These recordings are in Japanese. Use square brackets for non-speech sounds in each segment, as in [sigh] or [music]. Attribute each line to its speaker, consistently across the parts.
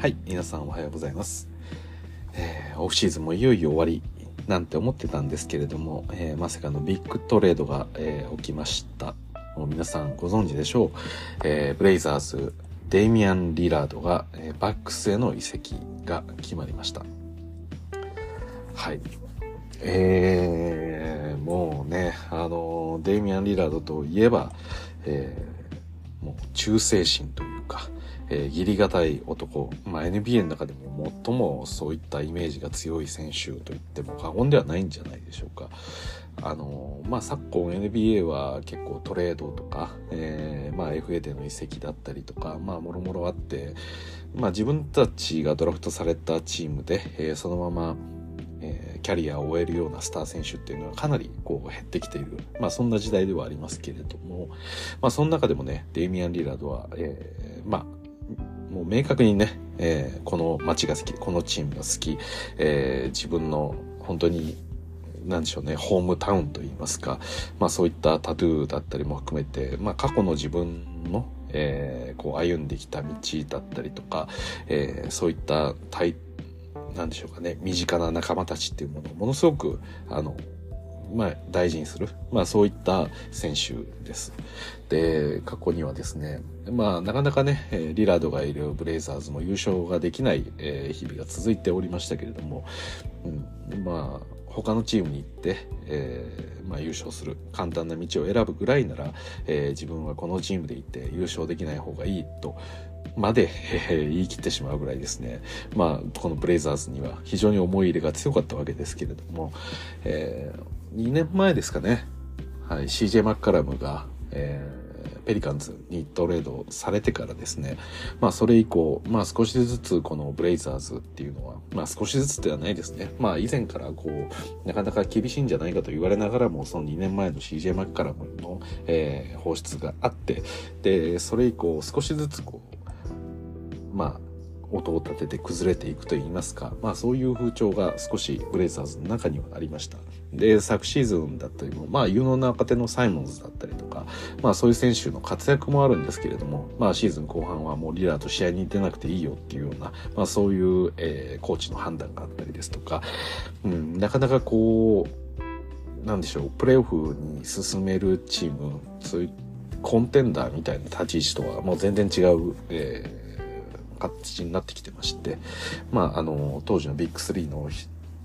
Speaker 1: はい、皆さんおはようございます。えーオフシーズンもいよいよ終わりなんて思ってたんですけれども、えーまさかのビッグトレードが、えー起きました。もう皆さんご存知でしょう。えブレイザーズ、デイミアン・リラードが、えバックスへの移籍が決まりました。はい。えー、もうね、あの、デイミアン・リラードといえば、えもう忠誠心というか、えー、義理がたい男、まあ、NBA の中でも最もそういったイメージが強い選手と言っても過言ではないんじゃないでしょうか。あのまあ、昨今 NBA は結構トレードとか、えーまあ、FA での移籍だったりとか、ま、もろもろあって、まあ、自分たちがドラフトされたチームで、えーそのまま、えーキャリアを終えるようなスター選手っていうのはかなりこう減ってきている、まあ、そんな時代ではありますけれども、まあ、その中でもねデイミアン・リラードは、えーまあもう明確にね、えーこの街が好きこのチームが好き、えー自分の本当になんでしょうね、ホームタウンといいますか、まあそういったタトゥーだったりも含めて、まあ過去の自分の、えーこう歩んできた道だったりとか、えーそういった対、なんでしょうかね、身近な仲間たちっていうものをものすごく、あの、まあ大事にする、まあそういった選手です。で、過去にはですね、まあなかなかね、リラードがいるブレイザーズも優勝ができない、日々が続いておりましたけれども、うん、まあ他のチームに行って、えーまあ、優勝する簡単な道を選ぶぐらいなら、えー自分はこのチームでいて優勝できない方がいいとまで、えー言い切ってしまうぐらいですね、まあ、このブレイザーズには非常に思い入れが強かったわけですけれども、え2年前ですかね、はい、CJ マッカラムが、えーペリカンズにトレードされてからですね、まあそれ以降、まあ少しずつこのブレイザーズっていうのは、まあ少しずつではないですね。まあ以前からこう、なかなか厳しいんじゃないかと言われながらも、その2年前の CJ マッカラムの、えー放出があって、で、それ以降少しずつこう、まあ、音を立てて崩れていくといいますか、まあそういう風潮が少しブレイザーズの中にはありました。で、昨シーズンだったりも、まあ有能な若手のサイモンズだったりとか、まあそういう選手の活躍もあるんですけれども、まあシーズン後半はもうリラーと試合に出なくていいよっていうような、まあそういう、えーコーチの判断があったりですとか、うん、なかなかこう、なんでしょう、プレーオフに進めるチーム、そういうコンテンダーみたいな立ち位置とはもう全然違う、えー形になってきてまして、まあ、あの、当時のビッグスリーの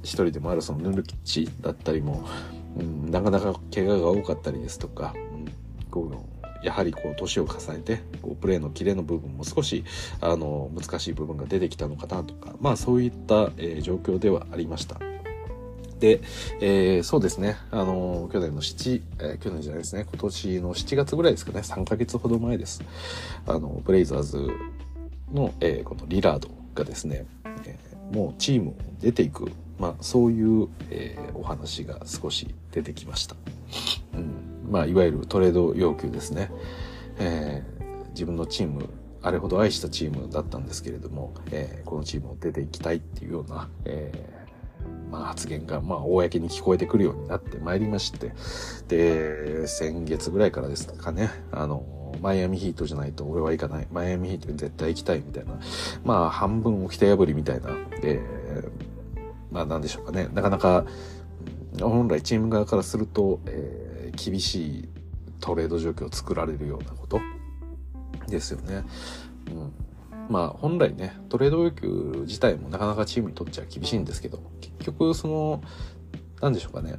Speaker 1: 一人でもあるそのヌルキッチだったりも、うん、なかなか怪我が多かったりですとか、うん、こうやはりこう年を重ねてこうプレーのキレの部分も少しあの難しい部分が出てきたのかなとかまあそういった、えー状況ではありました。で、えーそうですね、あの、去年の7、えー去年じゃないですね、今年の7月ぐらいですかね、3ヶ月ほど前です。あの、ブレイザーズの、えーこのリラードがですね、えーもうチームを出ていく、まあそういう、えーお話が少し出てきました。うん、まあいわゆるトレード要求ですね。えー自分のチーム、あれほど愛したチームだったんですけれども、えーこのチームを出ていきたいっていうような、えーまあ、発言が、まあ、公に聞こえてくるようになってまいりまして、で、先月ぐらいからですかね、あの、マイアミヒートじゃないと俺は行かない。マイアミヒートに絶対行きたいみたいな。まあ、半分起きた破りみたいな。で、まあ、なんでしょうかね。なかなか、本来チーム側からすると、えー厳しいトレード状況を作られるようなことですよね。うん。まあ本来ねトレード要求自体もなかなかチームにとっちゃ厳しいんですけど結局その何でしょうかね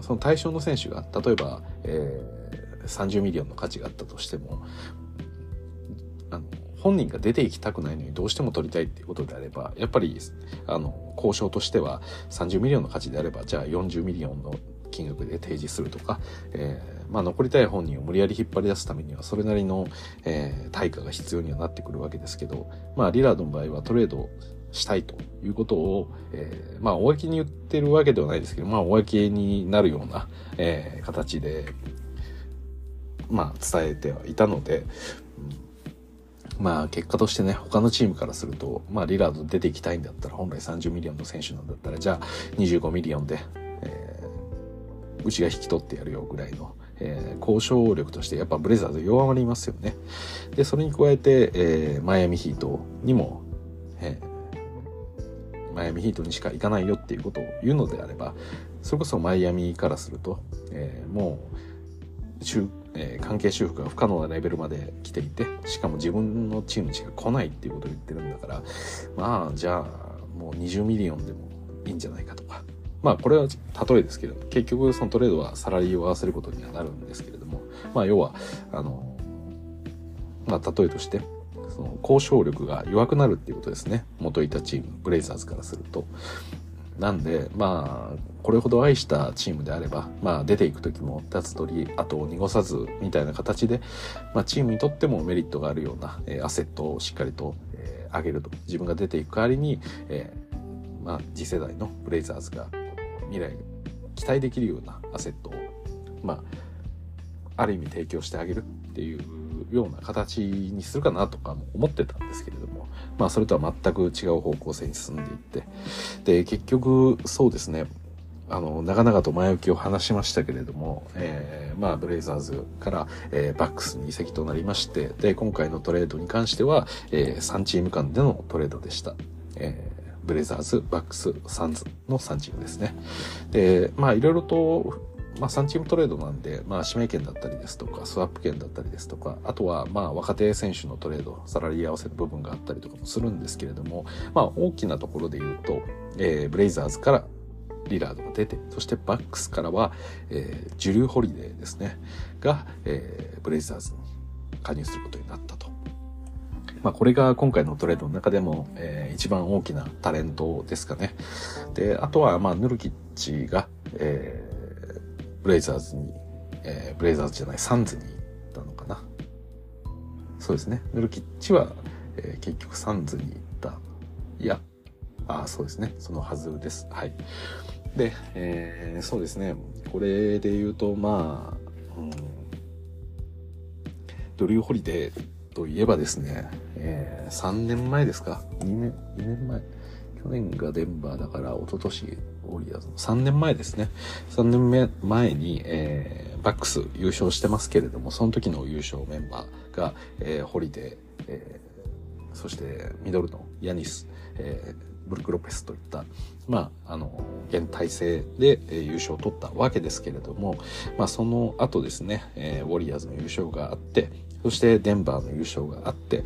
Speaker 1: その対象の選手が例えば、えー30ミリオンの価値があったとしてもあの本人が出ていきたくないのにどうしても取りたいっていうことであればやっぱりあの交渉としては30ミリオンの価値であればじゃあ40ミリオンの金額で提示するとか、えーまあ、残りたい本人を無理やり引っ張り出すためにはそれなりの、えー対価が必要にはなってくるわけですけど、まあ、リラードの場合はトレードしたいということを、えーまあ、公に言ってるわけではないですけど、まあ、公になるような、えー形で、まあ、伝えてはいたので、うんまあ、結果としてね、他のチームからすると、まあ、リラード出ていきたいんだったら、本来30ミリオンの選手なんだったら、じゃあ、25ミリオンで、えーうちが引き取ってやるよぐらいの、えー交渉力としてやっぱブレイザーズ弱まりますよね。で、それに加えて、えーマイアミヒートにも、えー、マイアミヒートにしか行かないよっていうことを言うのであれば、それこそマイアミからすると、えー、もう、えー、関係修復が不可能なレベルまで来ていて、しかも自分のチームしか来ないっていうことを言ってるんだから、まあ、じゃあ、もう20ミリオンでもいいんじゃないかとか。まあ、これは例えですけれども、結局そのトレードはサラリーを合わせることにはなるんですけれども、まあ、要は、あの、まあ、例えとして、その交渉力が弱くなるっていうことですね。元いたチーム、ブレイザーズからすると。なんで、まあ、これほど愛したチームであれば、まあ、出ていく時も立つ鳥後を濁さずみたいな形で、まあ、チームにとってもメリットがあるような、えー、アセットをしっかりと、えー、上げると。自分が出ていく代わりに、えーまあ、次世代のブレイザーズが未来期待できるようなアセットを、まあ、ある意味提供してあげるっていうような形にするかなとかも思ってたんですけれども、まあそれとは全く違う方向性に進んでいって、で、結局そうですね、あの、長々と前置きを話しましたけれども、えー、まあ、ブレイザーズから、えー、バックスに移籍となりまして、で、今回のトレードに関しては、えー、3チーム間でのトレードでした。え、ブレイザーズ、バックス、サンズの3チームですね。で、まあ、いろいろとまあ、3チームトレードなんで、まあ、指名権だったりですとか、スワップ権だったりですとか、あとは、まあ、若手選手のトレード、サラリー合わせの部分があったりとかもするんですけれども、まあ、大きなところで言うと、えー、ブレイザーズからリラードが出て、そしてバックスからは、えー、ドリュー・ホリデーですね、が、えー、ブレイザーズに加入することになったと。まあ、これが今回のトレードの中でも、えー、一番大きなタレントですかね。で、あとは、まあ、ヌルキッチが、えーブレイザーズに、えー、ブレイザーズじゃない、サンズに行ったのかな。そうですね。ヌルキッチは、えー、結局サンズに行った。いや、あそうですね。そのはずです。はい。で、えー、そうですね。これで言うと、まあ、うん、ドリュー・ホリデーといえばですね、えー、3年前ですか ?2 年、2年前。去年がデンバーだから、一昨年ウォリアーズの3年前ですね。3年前に、えー、バックス優勝してますけれども、その時の優勝メンバーが、えー、ホリデー、えー、そしてミドルのヤニス、えー、ブルック・ロペスといった、まあ、あの、現体制で、えー、優勝を取ったわけですけれども、まあ、その後ですね、えー、ウォリアーズの優勝があって、そしてデンバーの優勝があって、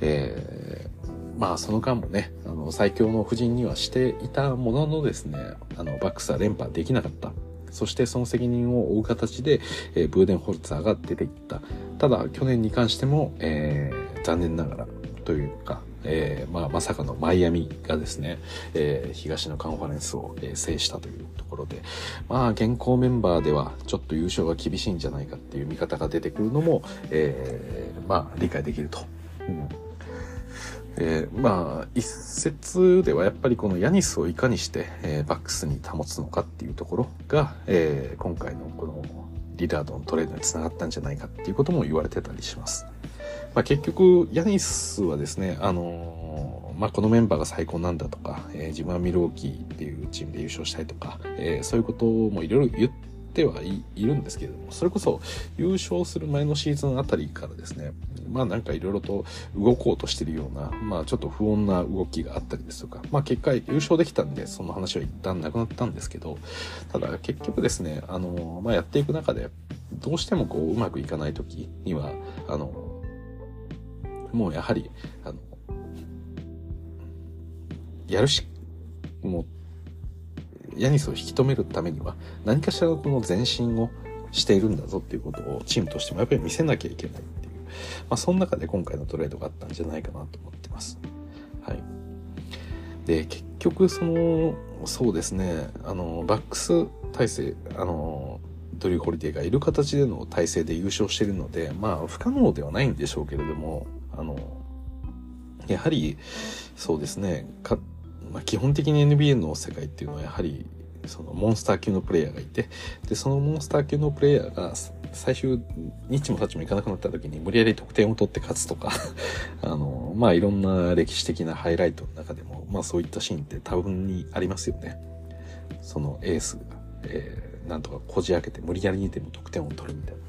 Speaker 1: えー、まあその間もね、あの最強の布陣にはしていたもののですね、あのバックスは連覇できなかった。そしてその責任を負う形で、えー、ブーデンホルツァーが出ていった。ただ去年に関しても、えー、残念ながらというか、えー、まあ、まさかのマイアミがですね、えー、東のカンファレンスを、えー、制したというところで、まあ、現行メンバーではちょっと優勝が厳しいんじゃないかっていう見方が出てくるのも、えー、まあ、理解できると。うんえー、まあ、一説ではやっぱりこのヤニスをいかにして、えー、バックスに保つのかっていうところが、えー、今回のこのリラードのトレードにつながったんじゃないかっていうことも言われてたりします。まあ、結局、ヤニスはですね、あのまあ、このメンバーが最高なんだとか、えー、自分はミルウォーキーっていうチームで優勝したいとか、えー、そういうこともいろいろ言ってはいるんですけれども、それこそ優勝する前のシーズンあたりからですね、まあなんかいろいろと動こうとしてるような、まあちょっと不穏な動きがあったりですとか、まあ結果優勝できたんで、その話は一旦なくなったんですけど、ただ結局ですね、あの、まあやっていく中で、どうしてもこううまくいかない時には、あの、もうやはり、あの、やるし、もうヤニスを引き止めるためには何かしらのこの前進をしているんだぞっていうことをチームとしてもやっぱり見せなきゃいけないっていう、まあ、その中で今回のトレードがあったんじゃないかなと思ってます。はい。で、結局その、そうですね、あの、バックス体制、あの、ドリュー・ホリデーがいる形での体制で優勝しているので、まあ、不可能ではないんでしょうけれども、あの、やはり、そうですね、まあ、基本的に NBA の世界っていうのはやはりそのモンスター級のプレイヤーがいてでそのモンスター級のプレイヤーが最終ニッチもサッチもいかなくなった時に無理やり得点を取って勝つとか [laughs] あのまあいろんな歴史的なハイライトの中でもまあそういったシーンって多分にありますよね。そのエースが、えー、なんとかこじ開けて無理やりにでも得点を取るみたいな、ま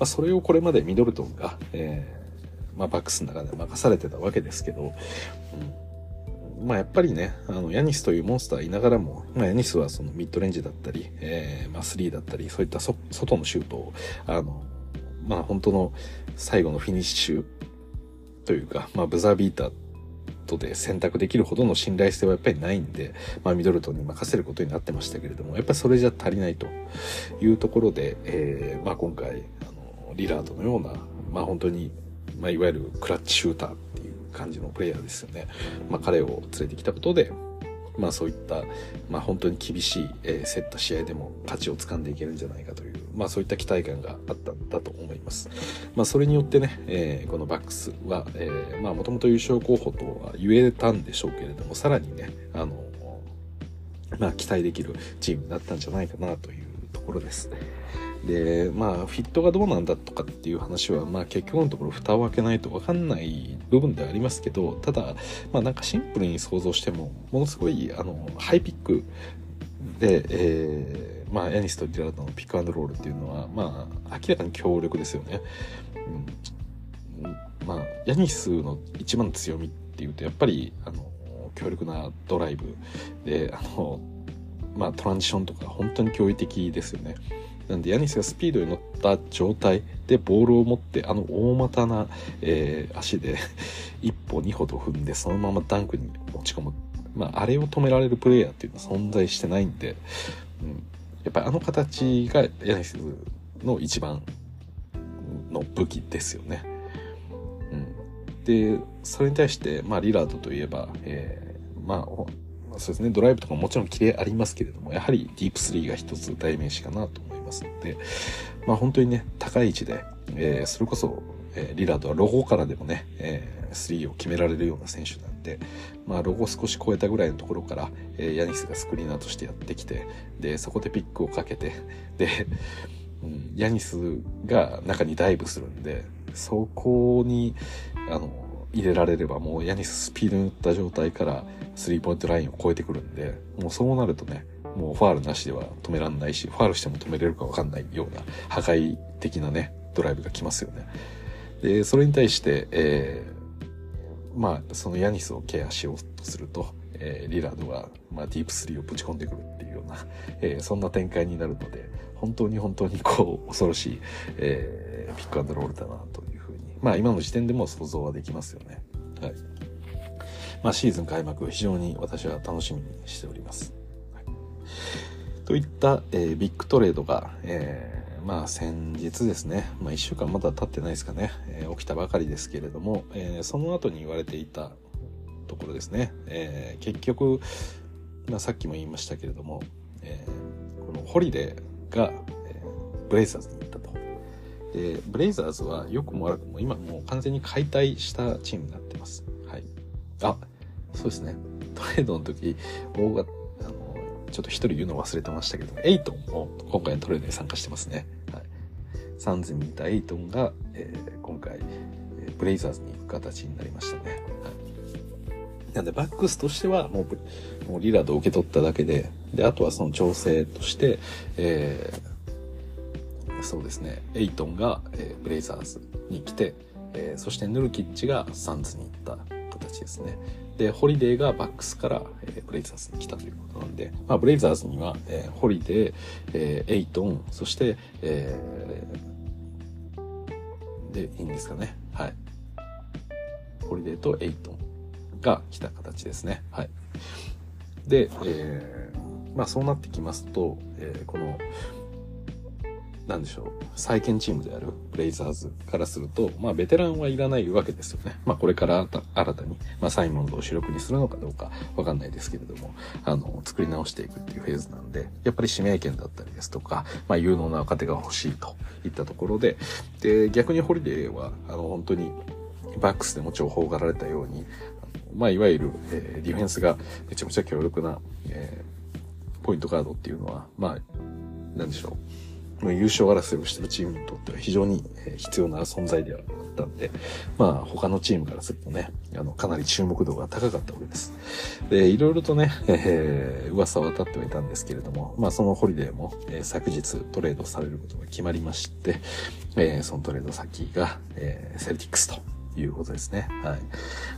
Speaker 1: あ、それをこれまでミドルトンが、えーまあ、バックスの中で任されてたわけですけど、うん。まあ、やっぱりね、あの、ヤニスというモンスターいながらも、まあ、ヤニスはそのミッドレンジだったり、えー、まあ、スリーだったり、そういった外のシュートを、あの、まあ、本当の最後のフィニッシュというか、まあ、ブザービータートで選択できるほどの信頼性はやっぱりないんで、まあ、ミドルトンに任せることになってましたけれども、やっぱりそれじゃ足りないというところで、えー、まあ、今回、あの、リラードのような、まあ、本当に、まあ、いわゆるクラッチシューター感じのプレイヤーですよね。まあ、彼を連れてきたことで、まあそういった、まあ本当に厳しい、えー、競った試合でも勝ちを掴んでいけるんじゃないかという、まあそういった期待感があったんだと思います。まあそれによってね、えー、このバックスは、え、まあもともと優勝候補とは言えたんでしょうけれども、さらにね、あの、まあ期待できるチームになったんじゃないかなというところです。でまあフィットがどうなんだとかっていう話はまあ結局のところ蓋を開けないと分かんない部分ではありますけどただまあなんかシンプルに想像してもものすごいあのハイピックで、えー、まあヤニスとディラードのピックアンドロールっていうのはまあ明らかに強力ですよね。うん、まあヤニスの一番の強みっていうとやっぱりあの強力なドライブであのまあトランジションとか本当に驚異的ですよね。なんでヤニスがスピードに乗った状態でボールを持ってあの大股な、えー、足で [laughs] 一歩二歩と踏んでそのままダンクに持ち込む、まあ、あれを止められるプレイヤーっていうのは存在してないんで、うん、やっぱりあの形がヤニスの一番の武器ですよね。でそれに対して、まあ、リラードといえば、えー、まあそうですね、ドライブとかももちろん綺麗ありますけれども、やはりディープスリーが一つ代名詞かなと思います。ので、まあ本当にね、高い位置で、えー、それこそ、えー、リラードはロゴからでもね、えー、スリーを決められるような選手なんで、まあロゴ少し超えたぐらいのところから、えー、ヤニスがスクリーナーとしてやってきて、で、そこでピックをかけて、で、うん、ヤニスが中にダイブするんで、そこに、あの、入れられればもうヤニススピードに乗った状態からスリーポイントラインを超えてくるんで、もうそうなるとね、もうファールなしでは止めらんないし、ファールしても止めれるかわかんないような破壊的なね、ドライブが来ますよね。で、それに対して、えー、まあ、そのヤニスをケアしようとすると、えー、リラードが、まあ、ディープスリーをぶち込んでくるっていうような、えー、そんな展開になるので、本当に本当にこう、恐ろしい、えー、ピックアンドロールだなというふうに、まあ今の時点でも想像はできますよね。はい。まあシーズン開幕、非常に私は楽しみにしております。といった、えー、ビッグトレードが、えー、まあ先日ですね、まあ1週間まだ経ってないですかね、えー、起きたばかりですけれども、え、その後に言われていたところですね、え、結局、まあさっきも言いましたけれども、え、このホリデーが、え、ブレイザーズに行ったと。で、ブレイザーズは良くも悪くも今もう完全に解体したチームになってます。はい。あ、そうですね。トレードの時、大型、ちょっと一人言うの忘れてましたけど、エイトンも今回のトレードに参加してますね。はい。サンズにいたエイトンが、えー、今回、えブレイザーズに行く形になりましたね。はい。なんで、バックスとしてはもう、もうリラードを受け取っただけで、で、あとはその調整として、えー、そうですね、エイトンが、えー、ブレイザーズに来て、えー、そしてヌルキッチがサンズに行った形ですね。で、ホリデーがバックスから、えー、ブレイザーズに来たということなんで、まあ、ブレイザーズには、えー、ホリデー、えー、エイトン、そして、えー、で、いいんですかね。はい。ホリデーとエイトンが来た形ですね。はい。で、えー、まあそうなってきますと、えー、この、なんでしょう、再建チームであるレイザーズからすると、まあベテランはいらないわけですよね。まあこれから新たに、まあサイモンズを主力にするのかどうかわかんないですけれども、あの、作り直していくっていうフェーズなんで、やっぱり指名権だったりですとか、まあ有能な若手が欲しいといったところで、で、逆にホリデーは、あの、本当にバックスでも重宝がられたように、まあいわゆる、えー、ディフェンスがめちゃくちゃ強力な、えー、ポイントガードっていうのは、まあ、なんでしょう。優勝争いをしてるチームにとっては非常に必要な存在ではあったんで、まあ他のチームからするとね、あの、かなり注目度が高かったわけです。で、いろいろとね、えー、噂は立ってはいたんですけれども、まあそのホリデーも、えー、昨日トレードされることが決まりまして、えー、そのトレード先が、えー、セルティックスということですね。はい。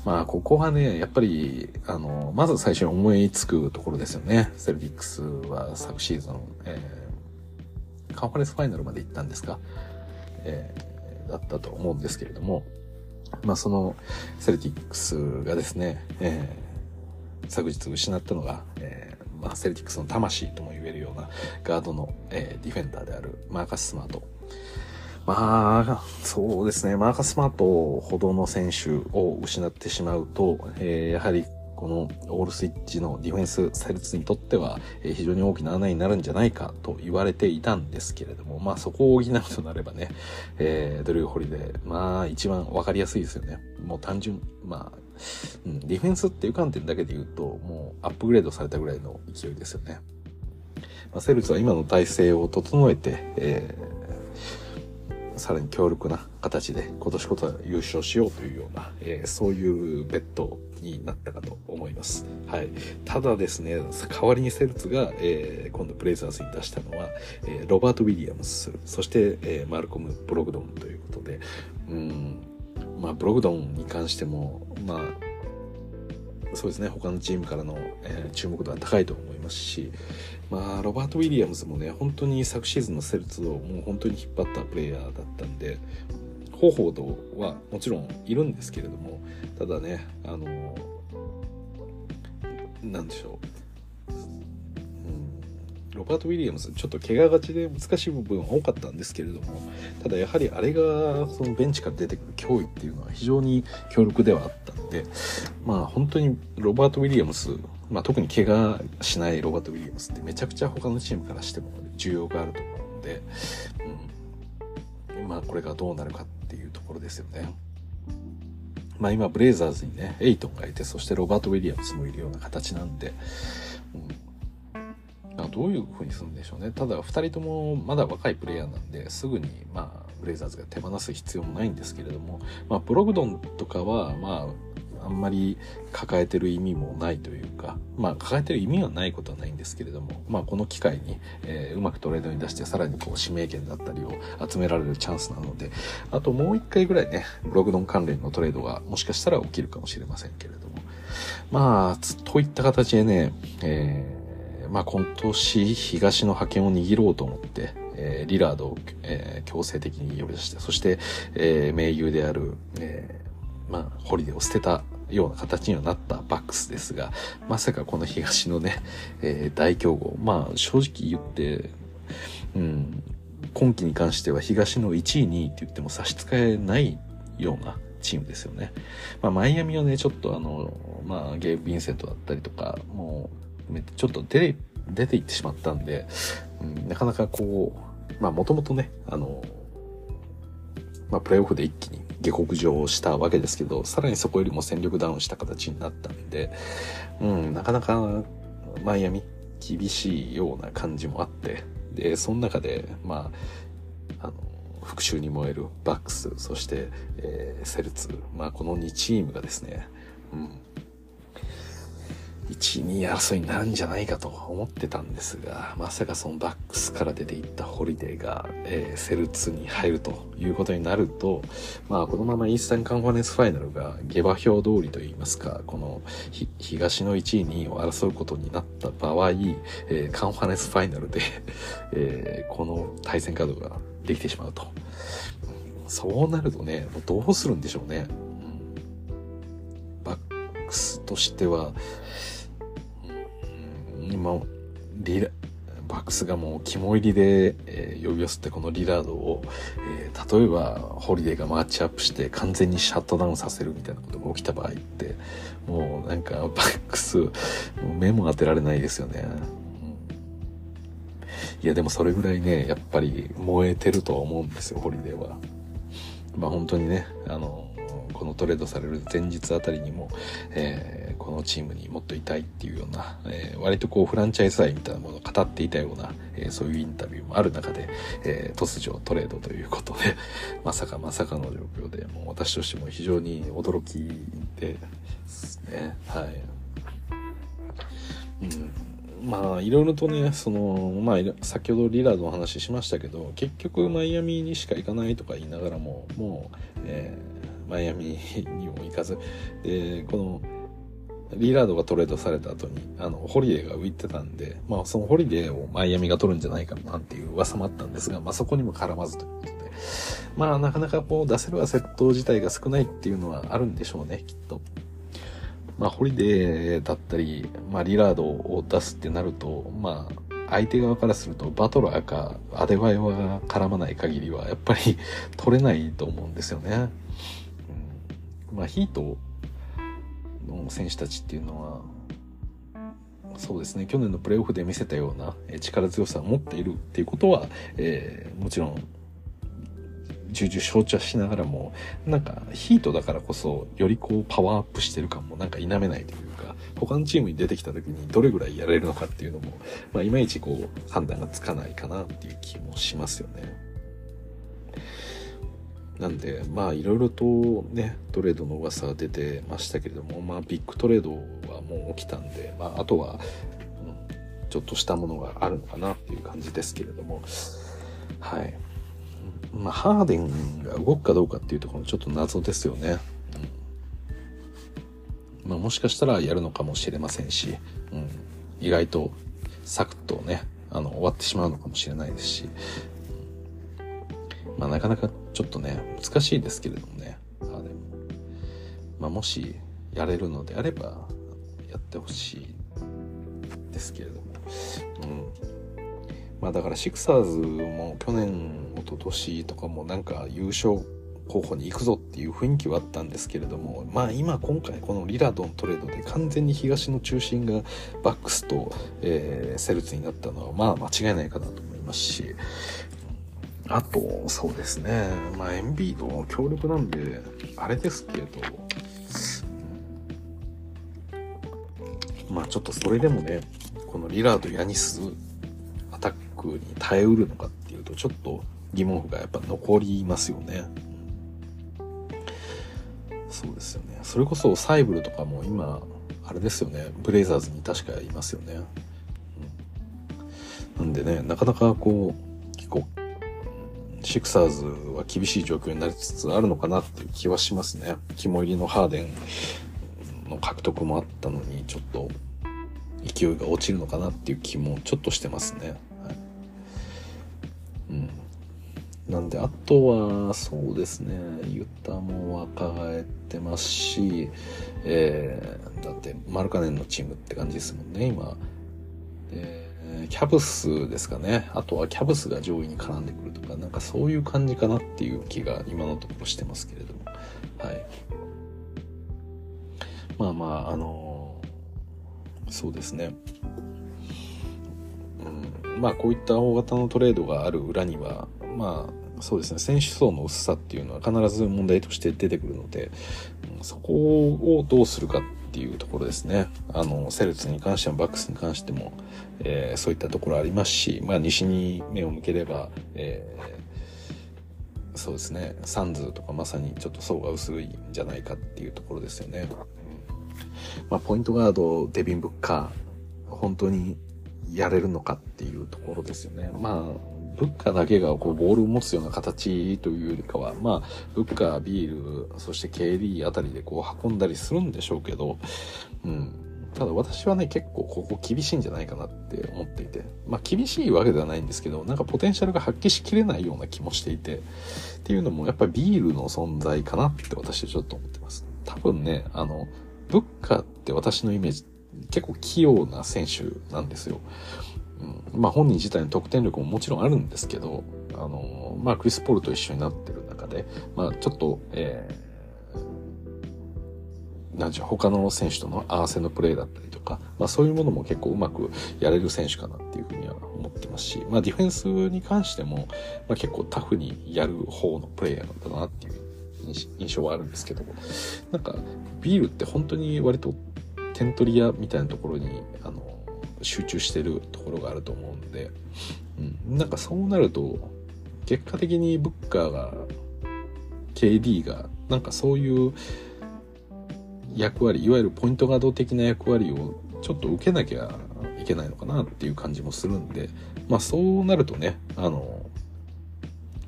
Speaker 1: まあ、ここはね、やっぱり、あの、まず最初に思いつくところですよね。セルティックスは昨シーズン、えー、カンファレンスファイナルまで行ったんですか？えー、だったと思うんですけれども、まあ、そのセルティックスがですね、えー、昨日失ったのが、えー、まあ、セルティックスの魂とも言えるようなガードの、えー、ディフェンダーであるマーカス・スマート。まあ、そうですね。マーカス・スマートほどの選手を失ってしまうと、えー、やはりこのオールスイッチのディフェンス、セルツにとっては、非常に大きな穴になるんじゃないかと言われていたんですけれども、まあそこを補うとなればね、えー、ドリュー・ホリで、まあ一番わかりやすいですよね。もう単純、まあ、うん、ディフェンスっていう観点だけで言うと、もうアップグレードされたぐらいの勢いですよね。まあ、セルツは今の体制を整えて、えーさらに強力な形で今年こそ優勝しようというような、えー、そういうベッドになったかと思います。はい。ただですね、代わりにセルツが、えー、今度プレイザーズに出したのは、えー、ロバート・ウィリアムス、そして、えー、マルコム・ブログドンということで、うん、まあ、ブログドンに関しても、まあ、そうですね、他のチームからの、えー、注目度は高いと思いますし、まあ、ロバート・ウィリアムズもね、本当に昨シーズンのセルツをもう本当に引っ張ったプレイヤーだったんで、方法とはもちろんいるんですけれども、ただね、あの、なんでしょう。うんロバート・ウィリアムズ、ちょっと怪我がちで難しい部分は多かったんですけれども、ただやはりあれがそのベンチから出てくる脅威っていうのは非常に強力ではあったんで、まあ本当にロバート・ウィリアムズまあ、特に怪我しないロバート・ウィリアムスってめちゃくちゃ他のチームからしても需要があると思うので、うん、まあこれがどうなるかってろですよね。まあ今ブレイザーズにね、エイトンがいて、そしてロバート・ウィリアムズもいるような形なんで、うん、まあ、どういう風にするんでしょうね。ただ2人ともまだ若いプレイヤーなんで、すぐにまあブレイザーズが手放す必要もないんですけれども、まあブログドンとかはまああんまり抱えてる意味もないというか、まあ抱えてる意味はないことはないんですけれども、まあこの機会に、えー、うまくトレードに出してさらにこう指名権だったりを集められるチャンスなので、あともう一回ぐらいね、ブログドン関連のトレードがもしかしたら起きるかもしれませんけれども、まあ、といった形でね、えー、まあ今年東の覇権を握ろうと思って、えー、リラードを、えー、強制的に呼び出して、そして、えー、盟友である、えー、まあ、ホリデーを捨てたような形にはなったバックスですが、まさかこの東のね、えー、大競合。まあ正直言って、うん、今季に関しては東の1位、2位って言っても差し支えないようなチームですよね。まあマイアミはね、ちょっとあの、まあゲーブ・ヴィンセントだったりとか、もう、ちょっと出て、出ていってしまったんで、うん、なかなかこう、まあもともとね、あの、まあプレイオフで一気に下克上をしたわけですけど、さらにそこよりも戦力ダウンした形になったんで、うん、なかなかマイアミ厳しいような感じもあって、で、その中で、まあ、あの、復讐に燃えるバックス、そして、えー、セルツ、まあこの2チームがですね、うん、1、2争いになるんじゃないかと思ってたんですが、まさかそのバックスから出ていったホリデーが、えー、セルツに入るということになると、まあこのままイースタンカンファレンスファイナルが下馬評通りといいますか、この東の1位、2位を争うことになった場合、えー、カンファレンスファイナルで [laughs] えー、この対戦カードができてしまうと。そうなるとね、もうどうするんでしょうね。バックスとしては、今、リラ、バックスがもう肝入りで、えー、呼び寄せてこのリラードを、えー、例えばホリデーがマッチアップして完全にシャットダウンさせるみたいなことが起きた場合って、もうなんかバックス、目も当てられないですよね。うんいやでもそれぐらいね、やっぱり燃えてるとは思うんですよ、ホリデーは。まあ本当にね、あの、このトレードされる前日あたりにも、えー、このチームにもっといたいっていうような、えー、割とこうフランチャイズ愛みたいなものを語っていたような、えー、そういうインタビューもある中で、え突如トレードということで、[laughs] まさかまさかの状況で、もう私としても非常に驚きですね。はい。うんまあいろいろとねそのまあ先ほどリラードの話しましたけど結局マイアミにしか行かないとか言いながらももう、えーマイアミにも行かず、で、この、リーラードがトレードされた後に、あの、ホリデーが浮いてたんで、まあ、そのホリデーをマイアミが取るんじゃないかなんていう噂もあったんですが、まあ、そこにも絡まずということで、まあ、なかなかこう、出せるアセット自体が少ないっていうのはあるんでしょうね、きっと。まあ、ホリデーだったり、まあ、リラードを出すってなると、まあ、相手側からするとバトラーかアデバイオが絡まない限りはやっぱり取れないと思うんですよね。うん、まあヒートの選手たちっていうのはそうですね去年のプレーオフで見せたような力強さを持っているっていうことは、えー、もちろん重々承知はしながらもなんかヒートだからこそよりこうパワーアップしてる感もなんか否めないというか他のチームに出てきた時にどれぐらいやれるのかっていうのも、まあ、いまいちこう判断がつかないかなっていう気もしますよね。なんで、まあいろいろとね、トレードの噂が出てましたけれども、まあビッグトレードはもう起きたんで、まああとは、うん、ちょっとしたものがあるのかなっていう感じですけれども、はい。まあハーデンが動くかどうかっていうところちょっと謎ですよね。うん、まあもしかしたらやるのかもしれませんし、うん、意外とサクッとね、あの終わってしまうのかもしれないですし、まあなかなかちょっとね、難しいですけれどもね。あでもまあもしやれるのであれば、やってほしいですけれども。うん。まあだからシクサーズも去年、一昨年とかもなんか優勝候補に行くぞっていう雰囲気はあったんですけれどもまあ今今回このリラドントレードで完全に東の中心がバックスと、えー、セルツになったのはまあ間違いないかなと思いますしあと、そうですね。まあ、エンビード強力なんで、あれですけど、まあちょっとそれでもね、このリラード・ヤニスアタックに耐えうるのかっていうと、ちょっと疑問符がやっぱ残りますよね。そうですよね。それこそサイブルとかも今、あれですよね。ブレイザーズに確かいますよね。うん、なんでね、なかなかこう、結構シクサーズは厳しい状況になりつつあるのかなっていう気はしますね。肝入りのハーデンの獲得もあったのに、ちょっと勢いが落ちるのかなっていう気もちょっとしてますね。はい、うん。なんで、あとは、そうですね、ユタも若返ってますし、えー、だって、マルカネンのチームって感じですもんね、今。でキャブスですかね。あとはキャブスが上位に絡んでくるか、そういう感じかなっていう気が今のところしてますけれども。はい。まあまあ、あのー、そうですね。うん、まあこういった大型のトレードがある裏には、まあそうですね、選手層の薄さっていうのは必ず問題として出てくるので、そこをどうするかっていうところですね。あの、セルツに関してもバックスに関しても、えー、そういったところありますし、まあ、西に目を向ければ、え、そうですね、サンズとかまさにちょっと層が薄いんじゃないかっていうところですよね。まあ、ポイントガード、デビン・ブッカー、本当にやれるのかっていうところですよね。まあ、ブッカーだけがこうボールを持つような形というよりかは、まあ、ブッカー、ビール、そして KD あたりでこう運んだりするんでしょうけど、うん。ただ私はね、結構ここ厳しいんじゃないかなって思っていて、まあ厳しいわけではないんですけど、なんかポテンシャルが発揮しきれないような気もしていて、っていうのもやっぱりビールの存在かなって私はちょっと思ってます。多分ね、あの、ブッカーって私のイメージ結構器用な選手なんですよ。うん、まあ本人自体の得点力ももちろんあるんですけど、あの、まあクリス・ポールと一緒になってる中で、まあちょっと、えー、なんちゅう、他の選手との合わせのプレーだったりとか、まあそういうものも結構うまくやれる選手かなっていうふうには思ってますし、まあディフェンスに関しても、まあ結構タフにやる方のプレイヤーなんだなっていう印象はあるんですけど、なんかビールって本当に割と点取り屋みたいなところに、あの、集中してるところがあると思うんで、うん、なんかそうなると、結果的にブッカーが、KD が、なんかそういう役割、いわゆるポイントガード的な役割をちょっと受けなきゃいけないのかなっていう感じもするんで、まあそうなるとね、あの、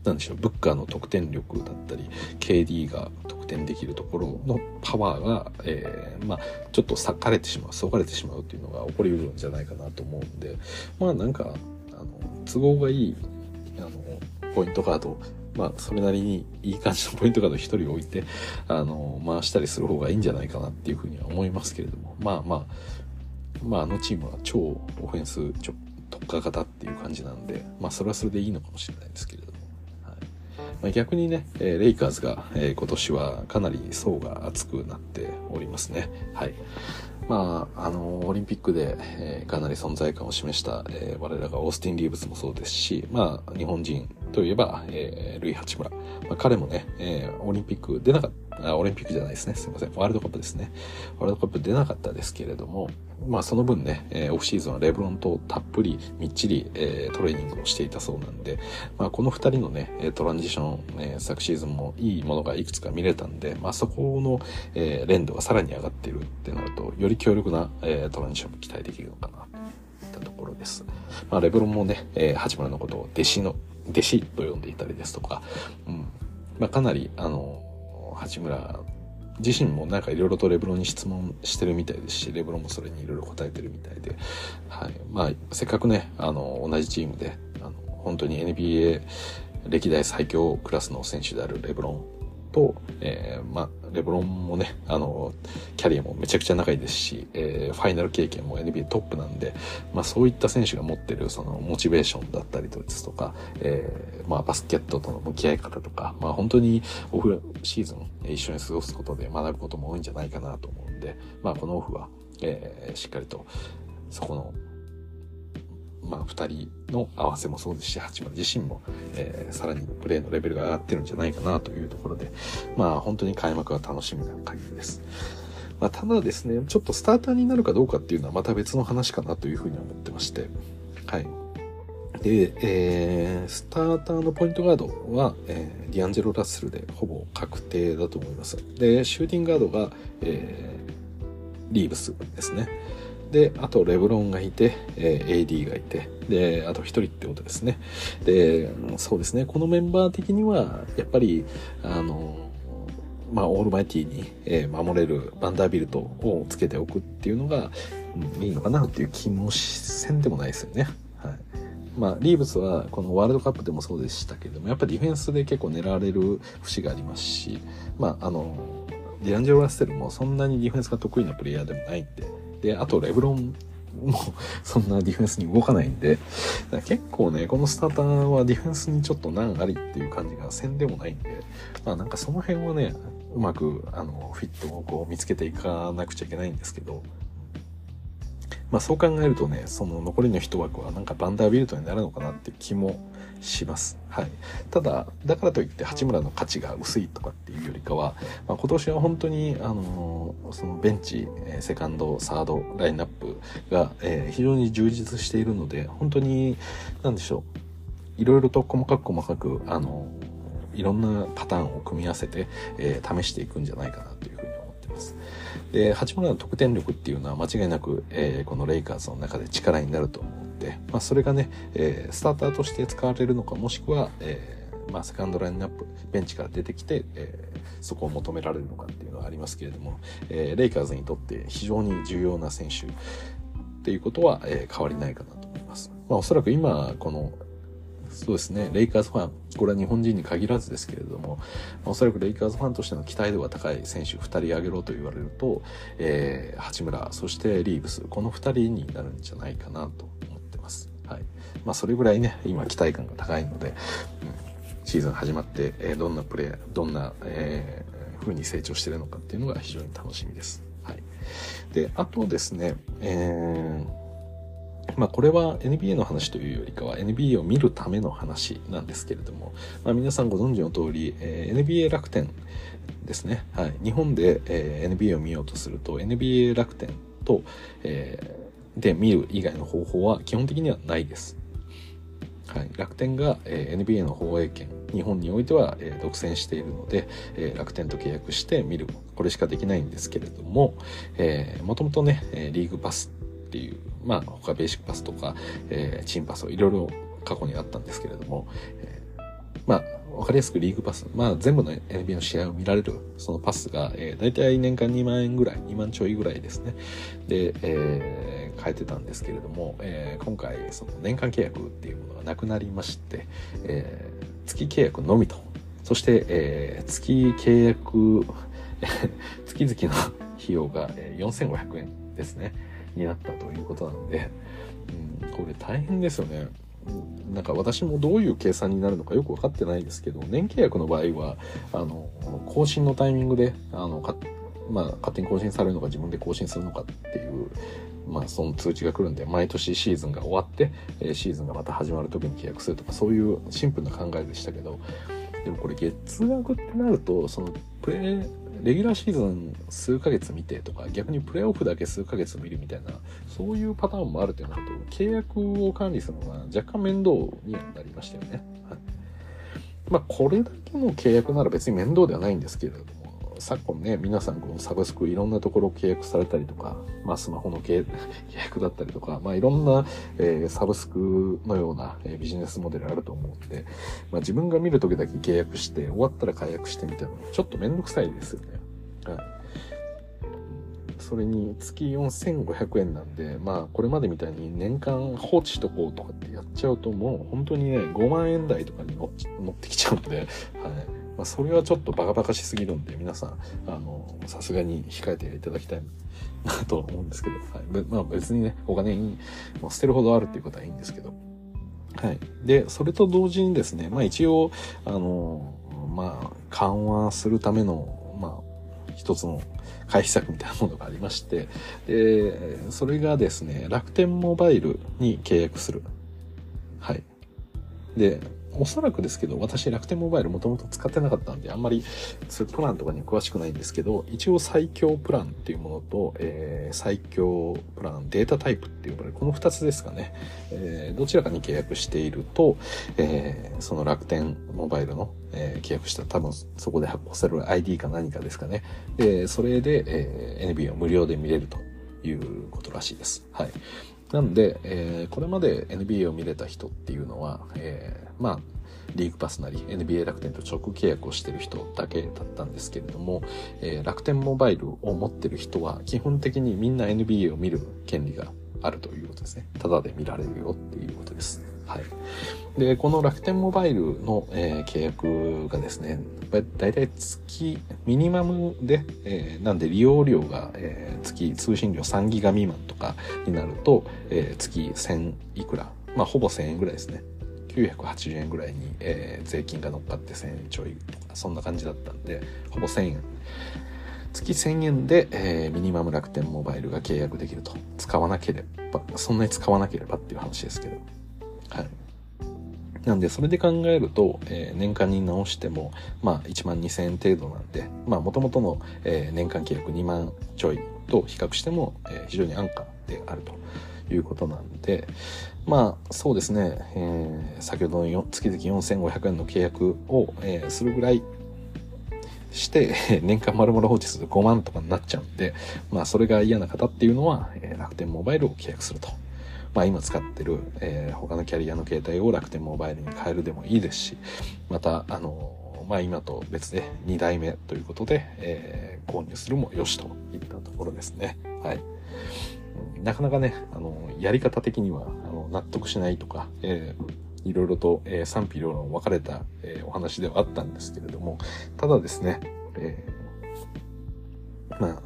Speaker 1: なんでしょう、ブッカーの得点力だったり、KD が得転できるところのパワーが、えー、まあ、ちょっと裂かれてしまう、そがれてしまうっていうのが起こりうるんじゃないかなと思うんで、まあなんか、あの、都合がいい、あの、ポイントカード、まあ、それなりにいい感じのポイントカード1人置いて、あの、回したりする方がいいんじゃないかなっていうふうには思いますけれども、まあまあ、まあ、あのチームは超オフェンス特化型っていう感じなんで、まあ、それはそれでいいのかもしれないですけれども。はいま、逆にね、え、レイカーズが、え、今年はかなり層が厚くなっておりますね。はい。まあ、あの、オリンピックで、えー、かなり存在感を示した、えー、我らがオースティン・リーブスもそうですし、まあ、日本人といえば、えー、ルイ・八村。まあ、彼もね、えー、オリンピック出なかった、あ、オリンピックじゃないですね。すいません。ワールドカップですね。ワールドカップ出なかったですけれども、まあその分ね、えー、オフシーズンはレブロンとたっぷりみっちり、えー、トレーニングをしていたそうなんで、まあこの二人のね、トランジション、えー、昨シーズンもいいものがいくつか見れたんで、まあそこの、えー、連動がさらに上がっているってなると、より強力な、えー、トランジションも期待できるのかなといったところです。まあレブロンもね、えー、八村のことを弟子の、弟子と呼んでいたりですとか、うん。まあかなり、あの、八村自身もなんかいろいろとレブロンに質問してるみたいですし、レブロンもそれにいろいろ答えてるみたいで、はい。まあ、せっかくね、あの、同じチームで、あの、本当に NBA 歴代最強クラスの選手であるレブロンと、えー、まあ、レブロンもね、あの、キャリアもめちゃくちゃ長いですし、えー、ファイナル経験も NBA トップなんで、まあそういった選手が持ってるそのモチベーションだったりですとか、えー、まあバスケットとの向き合い方とか、まあ本当にオフシーズン一緒に過ごすことで学ぶことも多いんじゃないかなと思うんで、まあこのオフは、えー、しっかりとそこのまあ、2人の合わせもそうですし、八村自身も、えー、さらにプレーのレベルが上がってるんじゃないかなというところで、まあ、本当に開幕は楽しみな限りです。まあ、ただですね、ちょっとスターターになるかどうかっていうのはまた別の話かなというふうに思ってまして、はい。で、えー、スターターのポイントガードは、えー、ディアンジェロ・ラッセルでほぼ確定だと思います。で、シューティングガードが、えー、リーブスですね。で、あとレブロンがいて、えー、AD がいて、で、あと一人ってことですね。で、そうですね、このメンバー的には、やっぱり、あの、まあ、オールマイティに、えー、守れるバンダービルトをつけておくっていうのが、うん、いいのかなっていう気もせんでもないですよね。はい。まあ、リーブスはこのワールドカップでもそうでしたけども、やっぱりディフェンスで結構狙われる節がありますし、まあ、あの、ディアンジェロ・ラッセルもそんなにディフェンスが得意なプレイヤーでもないんで、で、あとレブロンも [laughs] そんなディフェンスに動かないんで、結構ね、このスターターはディフェンスにちょっと難ありっていう感じがせんでもないんで、まあなんかその辺はね、うまくあのフィットをこう見つけていかなくちゃいけないんですけど、まあそう考えるとね、その残りの一枠はなんかバンダービルトになるのかなって気もします。はい。ただ、だからといって八村の価値が薄いとかっていうよりかは、まあ、今年は本当に、あのー、そのベンチ、セカンド、サード、ラインナップが、えー、非常に充実しているので、本当に、なんでしょう。いろいろと細かく細かく、あのー、いろんなパターンを組み合わせて、え試していくんじゃないかなというふうに思ってます。で、八村の得点力っていうのは間違いなく、えこのレイカーズの中で力になると思う、まあ、それがね、えスターターとして使われるのか、もしくは、えまあ、セカンドラインナップ、ベンチから出てきて、えー、そこを求められるのかっていうのはありますけれども、え、レイカーズにとって非常に重要な選手っていうことは、え、変わりないかなと思います。まあ、おそらく今、このそうですね、レイカーズファン、これは日本人に限らずですけれども、おそらくレイカーズファンとしての期待度が高い選手2人挙げろと言われると、えー、八村、そしてリーブス、この2人になるんじゃないかなと。まあ、それぐらいね、今期待感が高いので、うん、シーズン始まって、え、どんなプレー、どんな、えー、風に成長してるのかっていうのが非常に楽しみです。はい。で、あとですね、えー、まあこれは NBA の話というよりかは NBA を見るための話なんですけれども、まあ、皆さんご存知の通り、えー、NBA 楽天ですね。はい。日本で、えー、NBA を見ようとすると NBA 楽天と、えー、で見る以外の方法は基本的にはないです。はい、楽天が、えー、NBA の放映権日本においては、えー、独占しているので、えー、楽天と契約して見るこれしかできないんですけれども、もともとね、えリーグパスっていうまあ他ベーシックパスとか、えー、チンパスをいろいろ過去にあったんですけれども、えー、まあわかりやすくリーグパス、まあ全部の NBA の試合を見られるそのパスが、えー、大体年間2万円ぐらい、2万ちょいぐらいですね。で、えー、変えてたんですけれども、えー、今回その年間契約っていうものがなくなりまして、えー、月契約のみと。そして、えー、月契約 [laughs] 月々の費用が4500円ですね、になったということなので、うん、これ大変ですよね。なんか私もどういう計算になるのかよく分かってないですけど、年契約の場合は、あの、更新のタイミングで、あの、まあ、勝手に更新されるのか自分で更新するのかっていう、まあ、その通知が来るんで、毎年シーズンが終わって、えシーズンがまた始まる時に契約するとか、そういうシンプルな考えでしたけど、でもこれ月額ってなると、そのプレレギュラーシーズン数ヶ月見てとか、逆にプレーオフだけ数ヶ月見るみたいな、そういうパターンもあるというのと、契約を管理するのが若干面倒になりましたよね。はい。まあ、これだけの契約なら別に面倒ではないんですけれども、昨今ね、皆さんこのサブスクいろんなところ契約されたりとか、まあスマホの [laughs] 契約だったりとか、まあいろんな、えー、サブスクのような、えー、ビジネスモデルあると思うんで、まあ自分が見るときだけ契約して、終わったら解約してみたいなちょっとめんどくさいですよね。はい。それに月4500円なんで、まあこれまでみたいに年間放置しとこうとかってやっちゃうともう本当にね、5万円台とかに乗ってきちゃうんで、はい。まあ、それはちょっとバカバカしすぎるんで、皆さん、あの、さすがに控えていただきたいなと思うんですけど、はい。まあ別にね、お金にも捨てるほどあるっていうことはいいんですけど、はい。で、それと同時にですね、まあ一応、あの、まあ、緩和するための、まあ、一つの回避策みたいなものがありまして、で、それがですね、楽天モバイルに契約する。はい。で、おそらくですけど、私楽天モバイルもともと使ってなかったんで、あんまりそういうプランとかに詳しくないんですけど、一応最強プランっていうものと、えー、最強プラン、データタイプっていうこれ、この二つですかね。えー、どちらかに契約していると、えー、その楽天モバイルの、え、契約したら多分そこで発行される ID か何かですかね。で、それで、え、NBA を無料で見れるということらしいです。はい。なんで、えー、これまで NBA を見れた人っていうのは、えー、まあ、リーグパスなり NBA 楽天と直契約をしてる人だけだったんですけれども、えー、楽天モバイルを持ってる人は基本的にみんな NBA を見る権利があるということですね。ただで見られるよっていうことです。はい。で、この楽天モバイルの、えー、契約がですね、だいたい月、ミニマムで、えー、なんで利用料が、えー、月通信料3ギガ未満とかになると、えー、月1000いくら、まあほぼ1000円ぐらいですね。980円ぐらいに、えー、税金が乗っかって1000円ちょいとか、そんな感じだったんで、ほぼ1000円。月1000円で、えー、ミニマム楽天モバイルが契約できると。使わなければ、そんなに使わなければっていう話ですけど。はい。なんで、それで考えると、えー、年間に直しても、まあ、1万2000円程度なんで、もともとの、えー、年間契約2万ちょいと比較しても、えー、非常に安価であるということなんで、まあ、そうですね、えー、先ほどの月々4500円の契約を、えー、するぐらいして、年間丸々放置すると5万とかになっちゃうんで、まあ、それが嫌な方っていうのは、楽天モバイルを契約すると。まあ、今使ってる、えー、他のキャリアの携帯を楽天モバイルに変えるでもいいですし、また、あの、まあ、今と別で2代目ということで、えー、購入するもよしといったところですね。はい。なかなかね、あの、やり方的には、あの、納得しないとか、えー、いろいろと、えー、賛否両論分かれた、えー、お話ではあったんですけれども、ただですね、えー、まあ、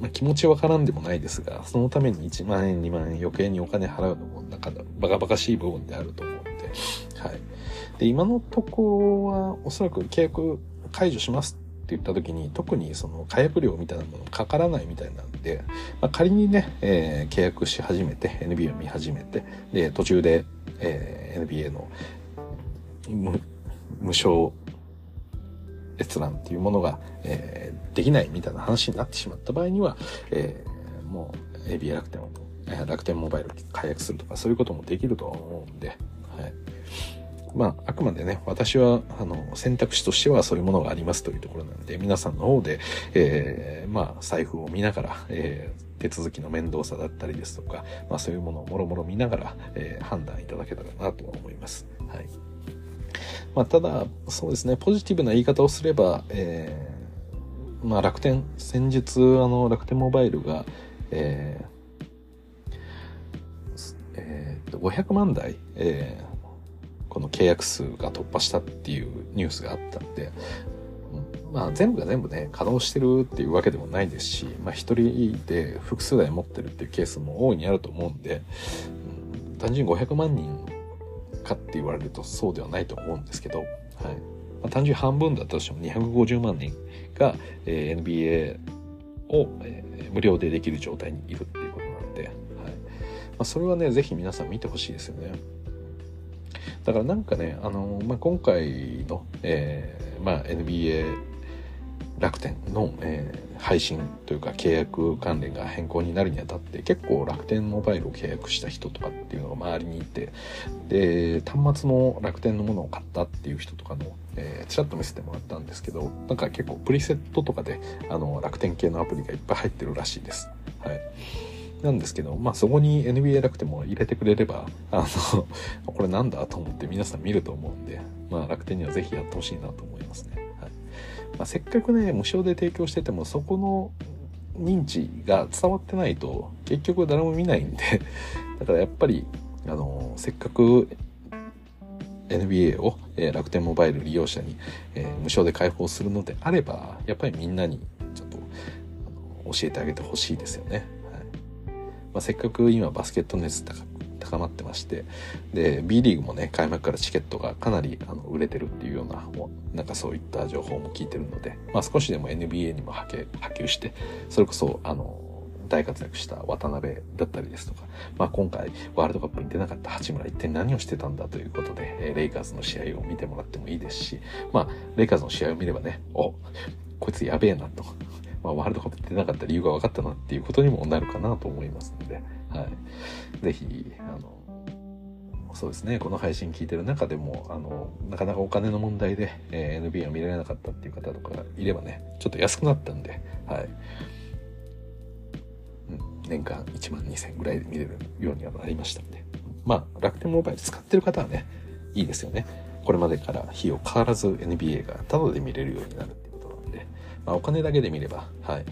Speaker 1: まあ、気持ちわからんでもないですが、そのために1万円、2万円余計にお金払うのも、なんかバカバカしい部分であると思うんで、はい。で、今のところは、おそらく契約解除しますって言った時に、特にその解約料みたいなものかからないみたいなんで、まあ、仮にね、えー、契約し始めて、NBA を見始めて、で、途中で、えー、NBA の無無償閲覧っていうものが、えー、できないみたいな話になってしまった場合には、えー、もう AB 楽天を、え、楽天モバイル解約するとかそういうこともできると思うんで、はい。まあ、あくまでね、私は、あの、選択肢としてはそういうものがありますというところなんで、皆さんの方で、えー、まあ、財布を見ながら、えー、手続きの面倒さだったりですとか、まあ、そういうものをもろもろ見ながら、えー、判断いただけたらなと思います。はい。まあ、ただ、そうですね、ポジティブな言い方をすれば、えー、まあ、楽天、先日、あの、楽天モバイルが、えー、えー、500万台、えー、この契約数が突破したっていうニュースがあったんで、まあ全部が全部ね、稼働してるっていうわけでもないですし、まあ一人で複数台持ってるっていうケースも大いにあると思うんで、単純に500万人かって言われるとそうではないと思うんですけど、はい。まあ、単純半分だったとしても250万人が、え、NBA を、え、無料でできる状態にいるっていうことなんで、はい。まあ、それはね、ぜひ皆さん見てほしいですよね。だからなんかね、あのまあ、今回の、えー、まあ、NBA 楽天の、えー、配信というか契約関連が変更になるにあたって結構楽天モバイルを契約した人とかっていうのが周りにいてで端末の楽天のものを買ったっていう人とかの、えー、ちらっと見せてもらったんですけどなんか結構プリセットとかであの楽天系のアプリがいっぱい入ってるらしいです。はいなんですけど、まあそこに NBA 楽天も入れてくれれば、あの、[laughs] これなんだと思って皆さん見ると思うんで、まあ楽天にはぜひやってほしいなと思いますね。まあ、せっかくね無償で提供しててもそこの認知が伝わってないと結局誰も見ないんで [laughs] だからやっぱりあのせっかく NBA を、えー、楽天モバイル利用者に、えー、無償で開放するのであればやっぱりみんなにちょっと教えてあげてほしいですよね。はいまあ、せっかく今バスケット熱高高まってましてで B リーグもね開幕からチケットがかなりあの売れてるっていうようななんかそういった情報も聞いてるので、まあ、少しでも NBA にも波及波及してそれこそあの大活躍した渡辺だったりですとか、まあ、今回ワールドカップに出なかった八村一体何をしてたんだということで、レイカーズの試合を見てもらってもいいですし、まあ、レイカーズの試合を見ればね、お、こいつやべえなと、まあ、ワールドカップ出なかった理由が分かったなっていうことにもなるかなと思いますので、はい。ぜひ、あの、そうですね、この配信聞いてる中でも、あの、なかなかお金の問題で、えー、NBA を見られなかったっていう方とかがいればね、ちょっと安くなったんで、はい。うん、年間1万2000ぐらいで見れるようにはなりましたんで。まあ、楽天モバイル使ってる方はね、いいですよね。これまでから費用変わらず NBA がタダで見れるようになるっていうことなんで、まあ、お金だけで見れば、はい。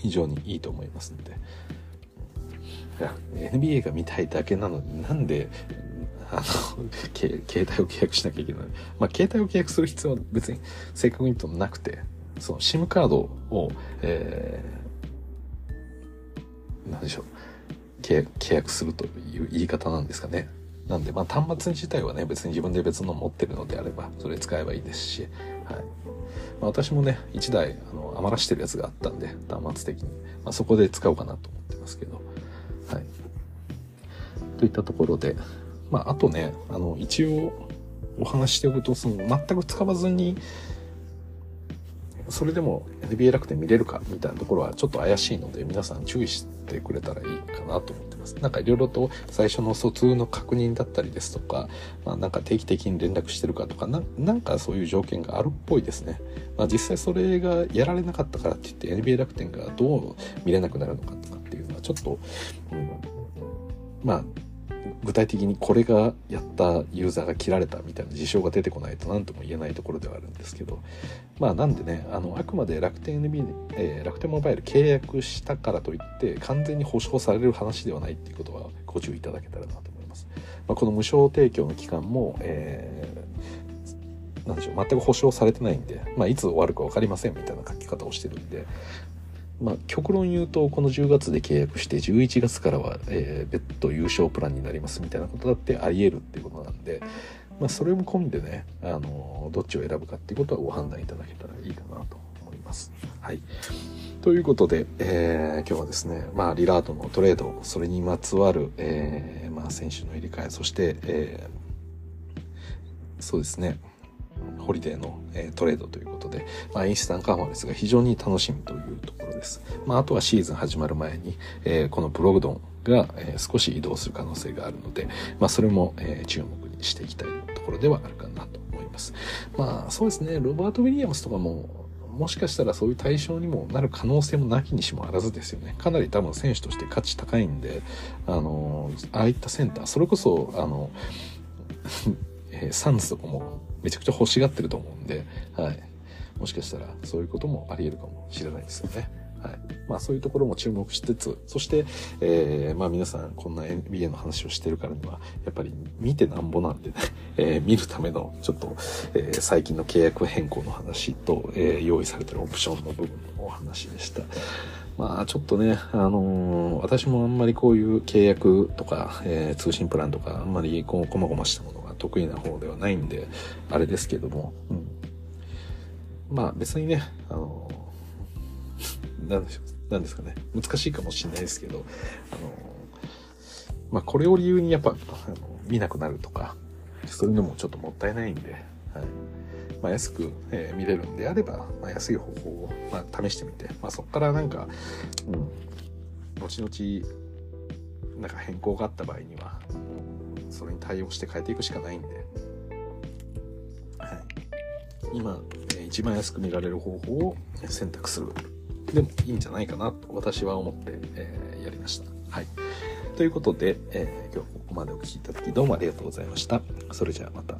Speaker 1: 非常にいいと思いますので、NBA が見たいだけなのになんであの携帯を契約しなきゃいけない。まあ、携帯を契約する必要は別に正確に言うとなくて、その SIM カードを、えー、なんでしょう契、契約するという言い方なんですかね。なんで、まあ、端末自体はね、別に自分で別の持ってるのであれば、それ使えばいいですし、はい。まあ、私もね、1台、あの、余らしてるやつがあったんで、端末的に。まあ、そこで使おうかなと思ってますけど、はい。といったところで、まあ、あとね、あの、一応お話ししておくと、その、全く使わずに、それでも NBA 楽天見れるかみたいなところはちょっと怪しいので、皆さん注意してくれたらいいかなと思ってます。なんかいろいろと最初の疎通の確認だったりですとか、まあ、なんか定期的に連絡してるかとかな、なんかそういう条件があるっぽいですね。まあ、実際それがやられなかったからって言って NBA 楽天がどう見れなくなるのかとかちょっと、うん、まあ、具体的にこれがやったユーザーが切られたみたいな事象が出てこないと何とも言えないところではあるんですけどまあなんでねあのあくまで楽天 NB、えー、楽天モバイル契約したからといって完全に保証される話ではないっていうことはご注意いただけたらなと思います。まあ、この無償提供の期間も、えー、なんでしょう全く保証されてないんで、まあ、いつ終わるか分かりませんみたいな書き方をしてるんで、まあ、極論言うとこの10月で契約して11月からは、えー、別途優勝プランになりますみたいなことだってありえるっていうことなんで、まあ、それも込みでね、あのどっちを選ぶかっていうことはご判断いただけたらいいかなと思います。はい、ということで、えー、今日はですね、まあ、リラードのトレードそれにまつわる、えーまあ、選手の入れ替えそして、えー、そうですねホリデーの、えー、トレードということで、まあ、イースタンカンファレンスが非常に楽しみというところです。まあ、あとはシーズン始まる前に、えー、このブログドンが、えー、少し移動する可能性があるので、まあ、それも、えー、注目にしていきたいところではあるかなと思います。まあ、そうですね、ロバート・ウィリアムスとかも、もしかしたらそういう対象にもなる可能性もなきにしもあらずですよね。かなり多分選手として価値高いんで、あの、ああいったセンター、それこそ、あの、[laughs] えー、サンズとかもめちゃくちゃ欲しがってると思うんで、はい。もしかしたらそういうこともあり得るかもしれないですよね。はい。まあそういうところも注目しつつ、そして、えー、まあ皆さんこんな NBA の話をしてるからには、やっぱり見てなんぼなんでね、[laughs] えー、見るためのちょっと、えー、最近の契約変更の話と、えー、用意されてるオプションの部分のお話でした。まあちょっとね、あの、私もあんまりこういう契約とか、えー、通信プランとか、あんまりこう、こまごましたものが得意な方ではないんで、あれですけども、うん、まあ別にね、あの、[laughs] なんでしょう、なんですかね、難しいかもしれないですけど、あのまあこれを理由にやっぱ、あの見なくなるとか、そういうのもちょっともったいないんで、はい。まあ、安く、えー、見れるんであれば、まあ、安い方法を、まあ、試してみて、まあ、そこからなんか、うん、後々、なんか変更があった場合には、それに対応して変えていくしかないんで、はい。今、えー、一番安く見られる方法を選択する。でもいいんじゃないかなと私は思って、えー、やりました。はい。ということで、えー、今日ここまでお聴きいただきどうもありがとうございました。それじゃあまた。